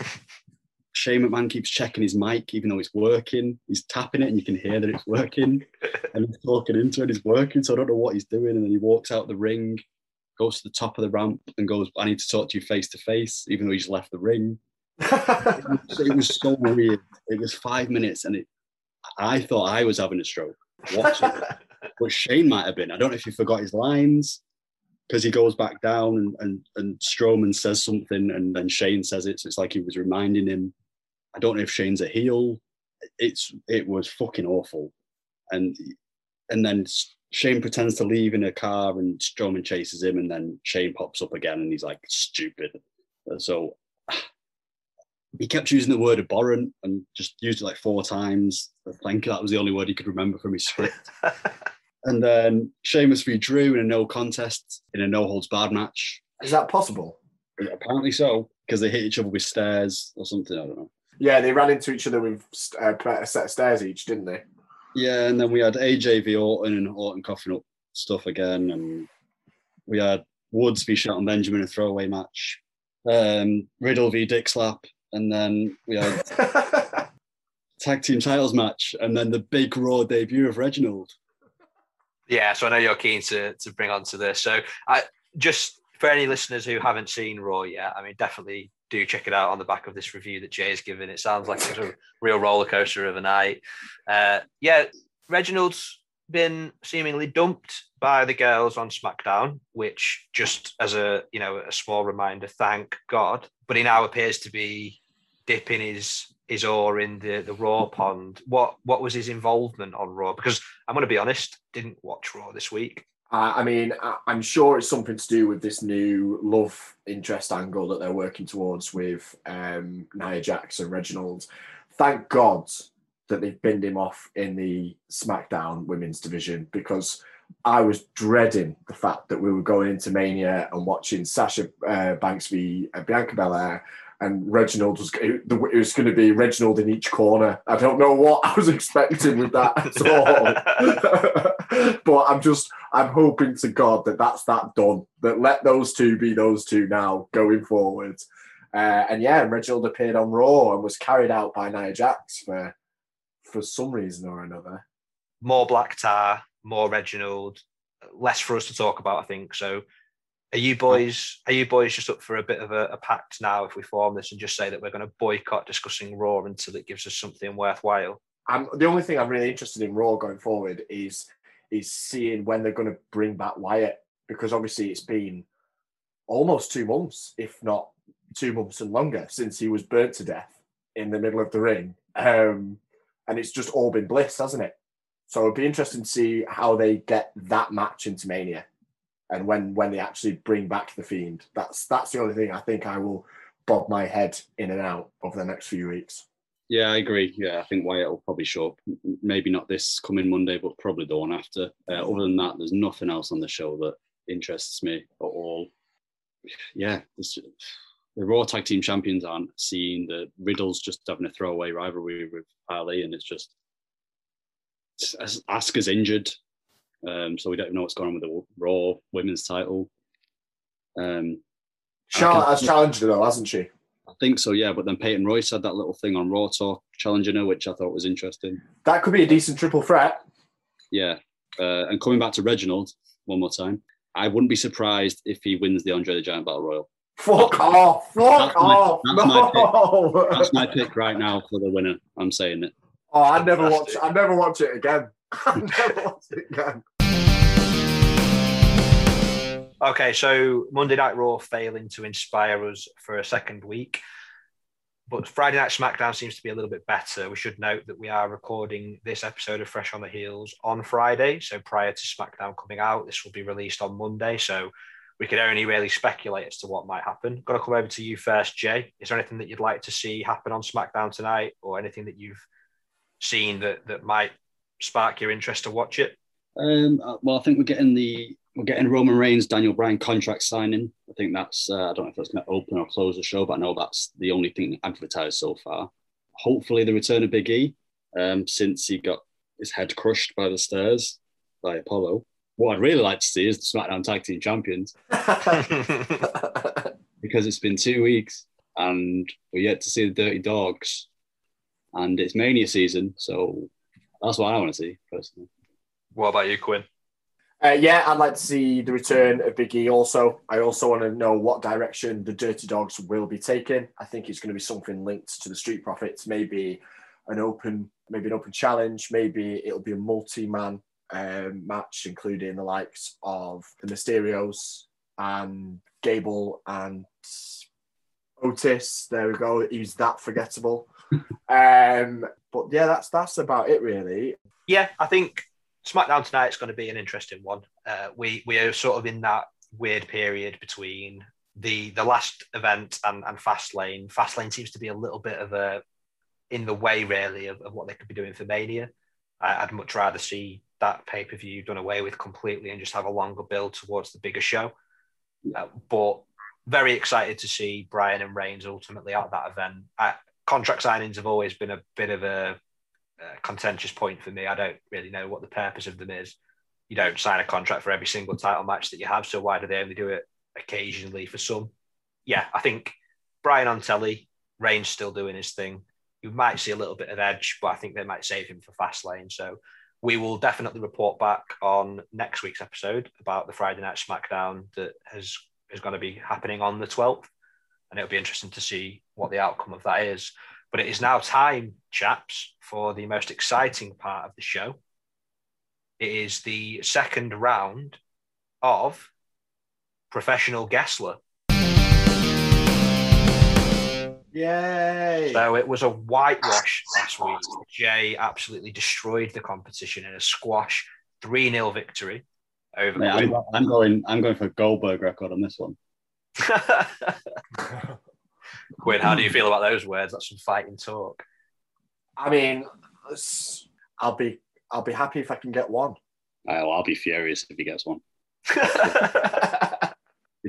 Shane McMahon keeps checking his mic, even though it's working. He's tapping it and you can hear that it's working. and he's talking into it, it's working. So I don't know what he's doing. And then he walks out the ring, goes to the top of the ramp and goes, I need to talk to you face to face, even though he's left the ring. It was, it was so weird. It was five minutes and it I thought I was having a stroke watching it. But Shane might have been. I don't know if he forgot his lines because he goes back down and, and, and Strowman says something and then Shane says it. So it's like he was reminding him. I don't know if Shane's a heel. It's it was fucking awful. And and then Shane pretends to leave in a car and Strowman chases him and then Shane pops up again and he's like stupid. So he kept using the word abhorrent and just used it like four times. I think that was the only word he could remember from his script. and then Sheamus v Drew in a no contest in a no holds barred match. Is that possible? Apparently so, because they hit each other with stairs or something. I don't know. Yeah, they ran into each other with uh, a set of stairs each, didn't they? Yeah, and then we had AJ v Orton and Orton coughing up stuff again, and we had Woods v Shelton Benjamin a throwaway match, um, Riddle v Dick Slap, and then we had tag team titles match, and then the big Raw debut of Reginald. Yeah, so I know you're keen to to bring on to this. So I just for any listeners who haven't seen Raw yet, I mean, definitely do check it out on the back of this review that Jay's given. It sounds like it's a real roller coaster of a night. Uh, yeah, Reginald's been seemingly dumped by the girls on SmackDown, which just as a you know a small reminder, thank God. But he now appears to be dipping his his oar in the the Raw pond. What what was his involvement on Raw? Because I'm going to be honest, didn't watch Raw this week. Uh, I mean, I, I'm sure it's something to do with this new love interest angle that they're working towards with um, Nia and Reginald. Thank God that they've binned him off in the SmackDown women's division because I was dreading the fact that we were going into Mania and watching Sasha uh, Banks v uh, Bianca Belair. And Reginald was it was going to be Reginald in each corner. I don't know what I was expecting with that at all. but I'm just I'm hoping to God that that's that done. That let those two be those two now going forward. Uh, and yeah, Reginald appeared on Raw and was carried out by Nia Jax for for some reason or another. more Black Tar, more Reginald, less for us to talk about, I think. So are you boys are you boys just up for a bit of a, a pact now if we form this and just say that we're going to boycott discussing Raw until it gives us something worthwhile? I'm the only thing I'm really interested in Raw going forward is is seeing when they're going to bring back Wyatt because obviously it's been almost two months, if not two months and longer, since he was burnt to death in the middle of the ring, um, and it's just all been bliss, hasn't it? So it'd be interesting to see how they get that match into Mania, and when when they actually bring back the Fiend. That's that's the only thing I think I will bob my head in and out over the next few weeks. Yeah, I agree. Yeah, I think Wyatt will probably show up. Maybe not this coming Monday, but probably the one after. Uh, other than that, there's nothing else on the show that interests me at all. Yeah, the Raw Tag Team Champions aren't seeing the Riddles just having a throwaway rivalry with Ali, and it's just Asuka's injured, um, so we don't even know what's going on with the Raw Women's title. Um, Charlotte has challenged her though, hasn't she? I think so, yeah. But then Peyton Royce had that little thing on Raw Talk challenging her, which I thought was interesting. That could be a decent triple threat. Yeah. Uh, and coming back to Reginald one more time, I wouldn't be surprised if he wins the Andre the Giant Battle Royal. Fuck off! Fuck that's my, off! That's, no. my that's, my pick right now for the winner. I'm saying it. Oh, I never watch. I never watch it again. I never watch it again. Okay, so Monday Night Raw failing to inspire us for a second week. But Friday Night SmackDown seems to be a little bit better. We should note that we are recording this episode of Fresh on the Heels on Friday. So prior to SmackDown coming out, this will be released on Monday. So we could only really speculate as to what might happen. Got to come over to you first, Jay. Is there anything that you'd like to see happen on SmackDown tonight or anything that you've seen that, that might spark your interest to watch it? Um, uh, well, I think we're getting the we're getting Roman Reigns, Daniel Bryan contract signing. I think that's uh, I don't know if that's going to open or close the show, but I know that's the only thing advertised so far. Hopefully, the return of Big E, um, since he got his head crushed by the stairs by Apollo. What I'd really like to see is the SmackDown Tag Team Champions because it's been two weeks and we're yet to see the Dirty Dawgs, and it's Mania season, so that's what I want to see personally. What about you, Quinn? Uh, yeah, I'd like to see the return of Big E also. I also want to know what direction the Dirty Dawgs will be taking. I think it's going to be something linked to the Street Profits, maybe an open, maybe an open challenge, maybe it'll be a multi-man um, match, including the likes of the Mysterios and Gable and Otis. There we go. He's that forgettable. um, but yeah, that's that's about it really. Yeah, I think SmackDown tonight is going to be an interesting one. Uh, we we are sort of in that weird period between the the last event and, and Fastlane. Fastlane seems to be a little bit of a in the way really of, of what they could be doing for Mania. I, would much rather see that pay per view done away with completely and just have a longer build towards the bigger show. Uh, but very excited to see Bryan and Reigns ultimately at that event. Uh, contract signings have always been a bit of a contentious point for me. I don't really know what the purpose of them is. You don't sign a contract for every single title match that you have, so why do they only do it occasionally for some? Yeah, I think Bryan on telly, Reigns still doing his thing. You might see a little bit of Edge, but I think they might save him for Fastlane. So we will definitely report back on next week's episode about the Friday Night SmackDown that has is going to be happening on the 12th. And it'll be interesting to see what the outcome of that is. But it is now time, chaps, for the most exciting part of the show. It is the second round of Professional Guessler. Yay! So it was a whitewash last week. Jay absolutely destroyed the competition in a squash 3 0 victory over. Yeah, I'm, I'm, going. I'm going for Goldberg record on this one. Quinn, how do you hmm. feel about those words? That's some fighting talk. I mean, I'll be I'll be happy if I can get one. Oh, I'll be furious if he gets one. if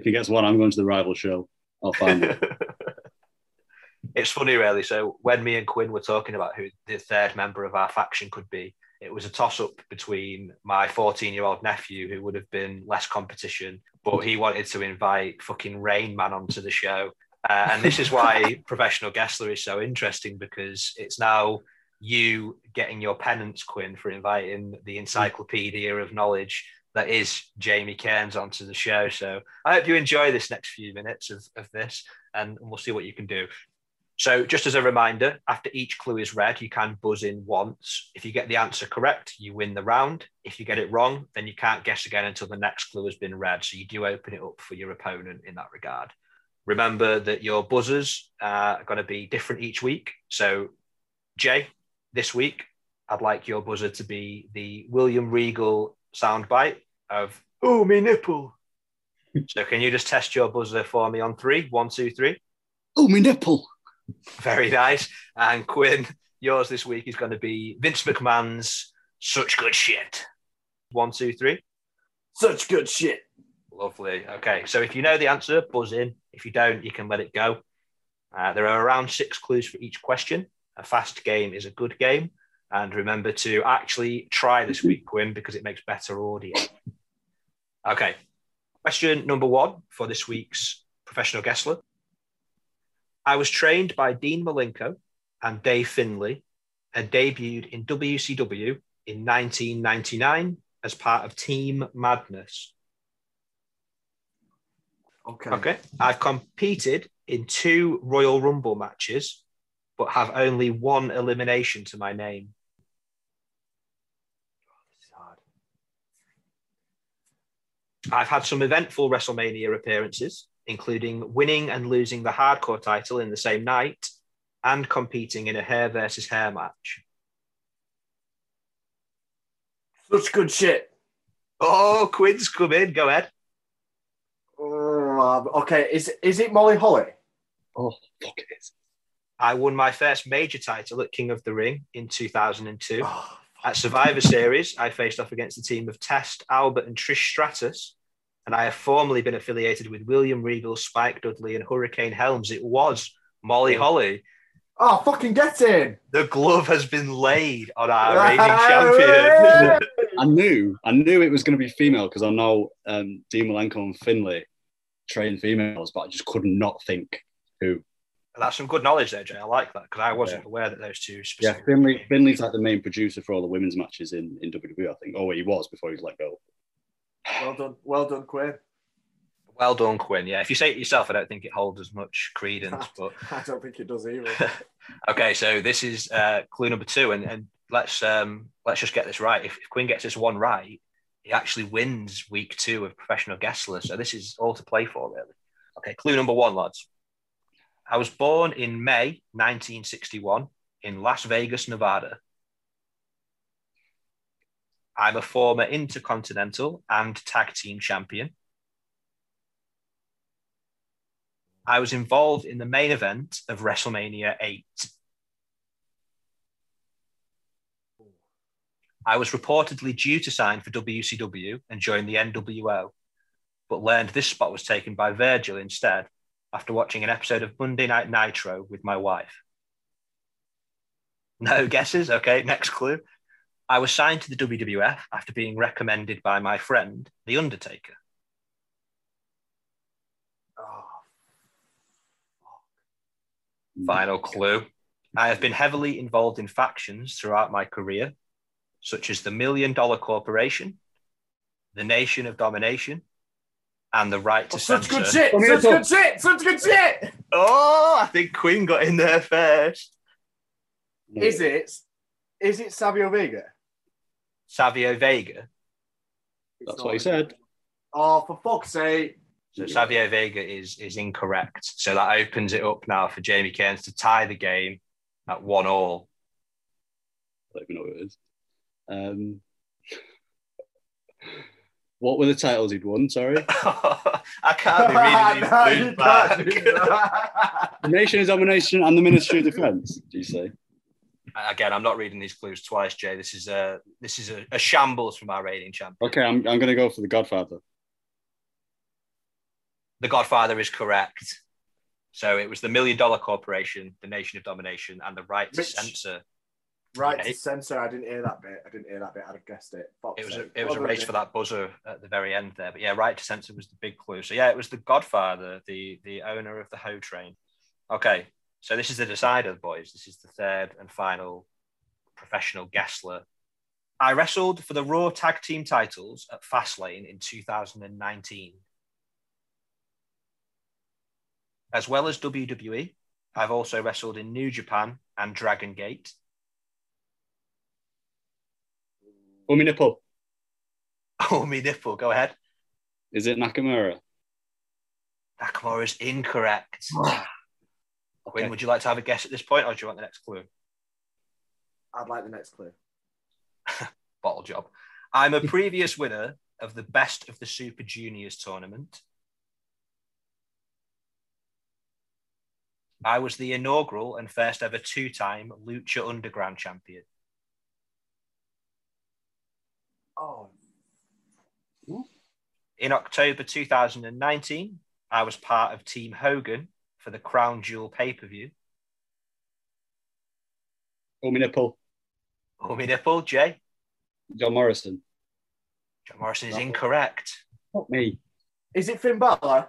he gets one, I'm going to the rival show. I'll find it. it's funny, really. So when me and Quinn were talking about who the third member of our faction could be, it was a toss up between my 14 year old nephew, who would have been less competition, but he wanted to invite fucking Rain Man onto the show. Uh, and this is why professional guestler is so interesting because it's now you getting your penance, Quinn, for inviting the encyclopedia of knowledge that is Jamie Cairns onto the show. So I hope you enjoy this next few minutes of, of this and we'll see what you can do. So, just as a reminder, after each clue is read, you can buzz in once. If you get the answer correct, you win the round. If you get it wrong, then you can't guess again until the next clue has been read. So, you do open it up for your opponent in that regard. Remember that your buzzers are going to be different each week. So, Jay, this week, I'd like your buzzer to be the William Regal soundbite of "Oh, me nipple." so, can you just test your buzzer for me on three? One, two, three. Oh, my nipple. Very nice. And Quinn, yours this week is going to be Vince McMahon's "Such Good Shit." One, two, three. Such good shit. Lovely. Okay, so if you know the answer, buzz in. If you don't, you can let it go. Uh, there are around six clues for each question. A fast game is a good game. And remember to actually try this week, Quinn, because it makes better audio. Okay, question number one for this week's professional guestler. I was trained by Dean Malenko and Dave Finlay and debuted in WCW in 1999 as part of Team Madness. Okay. Okay. I've competed in two Royal Rumble matches, but have only one elimination to my name. This is hard. I've had some eventful WrestleMania appearances, including winning and losing the hardcore title in the same night and competing in a hair versus hair match. Such good shit. Oh, Quinn's come in. Go ahead. Oh. Um, okay, is is it Molly Holly? Oh, fuck it. I won my first major title at King of the Ring in 2002. Oh, At Survivor Series, I faced off against the team of Test, Albert, and Trish Stratus. And I have formerly been affiliated with William Regal, Spike Dudley, and Hurricane Helms. It was Molly Holly. oh, fucking get in! The glove has been laid on our reigning champion. I knew, I knew it was going to be female because I know um, Dean Malenko and Finlay train females, but I just could not think who. That's some good knowledge there, Jay. I like that because I wasn't aware that those two Yeah, specifically. Finlay, Finlay's like the main producer for all the women's matches in, in WWE, I think. Oh, he was before he was let go. Well done, well done, Quinn. Well done, Quinn. Yeah, if you say it yourself, I don't think it holds as much credence. But I don't think it does either. okay, so this is uh, clue number two, and, and let's um, let's just get this right. If, if Quinn gets this one right, he actually wins week two of professional guestler. So this is all to play for, really. Okay, clue number one, lads. I was born in May 1961 in Las Vegas, Nevada. I'm a former intercontinental and tag team champion. I was involved in the main event of WrestleMania 8. I was reportedly due to sign for WCW and join the NWO, but learned this spot was taken by Virgil instead after watching an episode of Monday Night Nitro with my wife. No guesses? Okay, next clue. I was signed to the WWF after being recommended by my friend, The Undertaker. oh, Final clue. I have been heavily involved in factions throughout my career, such as the Million Dollar Corporation, the Nation of Domination, and the Right to Oh, such good shit! Such good shit! Such good shit! Oh, I think Quinn got in there first. Is it? Is it Savio Vega? Savio Vega. It's That's what he said. Oh, for fuck's sake! So Savio Vega is is incorrect. So that opens it up now for Jamie Cairns to tie the game at one all. I don't even know what it is. Um, what were the titles he'd won? Sorry. I can't be reading these No, back. can't do that. The Nation of Domination and the Ministry of Defence, do you say? Again, I'm not reading these clues twice, Jay. This is a this is a, a shambles from our rating champion. Okay, I'm, I'm going to go for The Godfather. The Godfather is correct. So it was the Million Dollar Corporation, the Nation of Domination, and the Right to Rich. Censor. Right Okay. to censor. I didn't hear that bit. I didn't hear that bit. I'd have guessed it. Fuck's It was a, it was a race for that buzzer at the very end there. But yeah, Right to Censor was the big clue. So yeah, it was the Godfather, the the owner of the Ho Train. Okay, so this is the decider, boys. This is the third and final professional guestler. I wrestled for the Raw Tag Team titles at Fastlane in 2019. As well as WWE, I've also wrestled in New Japan and Dragon Gate. Oh, my nipple. Oh, me nipple, go ahead. Is it Nakamura? Nakamura is incorrect. Quinn, would you like to have a guess at this point, or do you want the next clue? I'd like the next clue. bottle job. I'm a previous winner of the Best of the Super Juniors tournament. I was the inaugural and first ever two time Lucha Underground champion. Oh, In October 2019, I was part of Team Hogan for the Crown Jewel pay per view. Omi nipple. Omi nipple, Jay. John Morrison. John Morrison is incorrect. Not me. is it Finn Balor?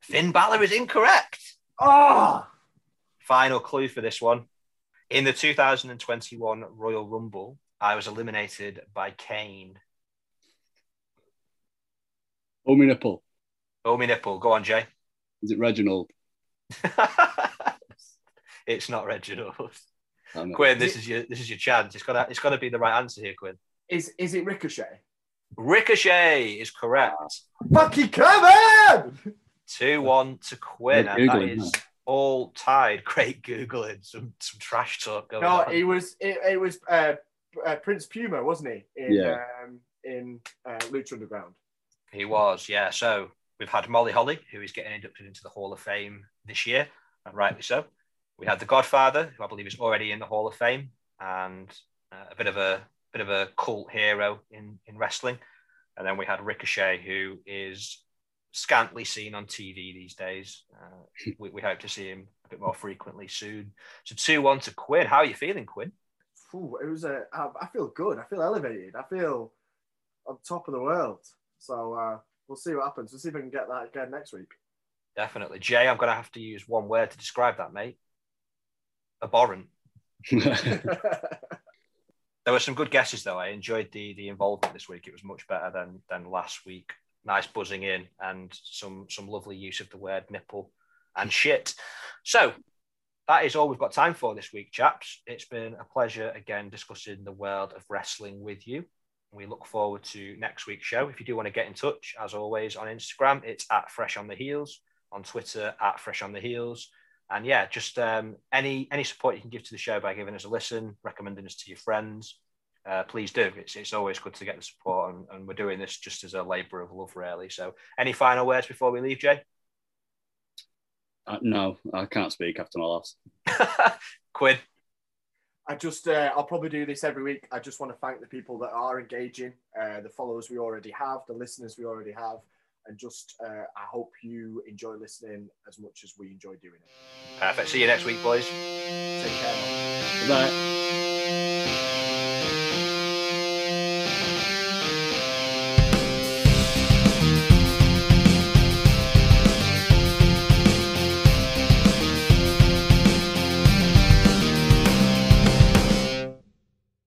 Finn Balor is incorrect. Oh, Final clue for this one. In the 2021 Royal Rumble, I was eliminated by Kane. Omi nipple. Omi nipple. Go on, Jay. Is it Reginald? it's not Reginald. Quinn, this is your this is your chance. It's gotta it's gotta be the right answer here, Quinn. is is it Ricochet? Ricochet is correct. Fucking Kevin! Two one to Quinn, Yeah, and that Googling, is all tied. Great googling, some some trash talk going No, on. it was it, it was uh, uh, Prince Puma, wasn't he? In, Yeah. Um, in uh, Lucha Underground. He was, yeah. So we've had Molly Holly, who is getting inducted into the Hall of Fame this year, and rightly so. We had the Godfather, who I believe is already in the Hall of Fame, and uh, a bit of a bit of a cult hero in in wrestling. And then we had Ricochet, who is scantily seen on TV these days. Uh, we, we hope to see him a bit more frequently soon. So two one to Quinn. How are you feeling, Quinn? Phew, it was a. I, I feel good. I feel elevated. I feel on top of the world. So uh, we'll see what happens. We'll see if I can get that again next week. Definitely, Jay. I'm going to have to use one word to describe that, mate. Abhorrent. There were some good guesses though. I enjoyed the the involvement this week. It was much better than than last week. Nice buzzing in and some some lovely use of the word nipple and shit. So that is all we've got time for this week, chaps. It's been a pleasure again discussing the world of wrestling with you. We look forward to next week's show. If you do want to get in touch, as always, on Instagram, it's at Fresh on the Heels. On Twitter, at Fresh on the Heels. And yeah, just um, any any support you can give to the show by giving us a listen, recommending us to your friends, uh, please do. It's, it's always good to get the support, and, and we're doing this just as a labour of love, really. So, any final words before we leave, Jay? Uh, no, I can't speak after my loss. Quinn, I just, uh, I'll probably do this every week. I just want to thank the people that are engaging, uh, the followers we already have, the listeners we already have, and just, uh, I hope you enjoy listening as much as we enjoy doing it. perfect. See you next week, boys. Take care. man. Goodbye.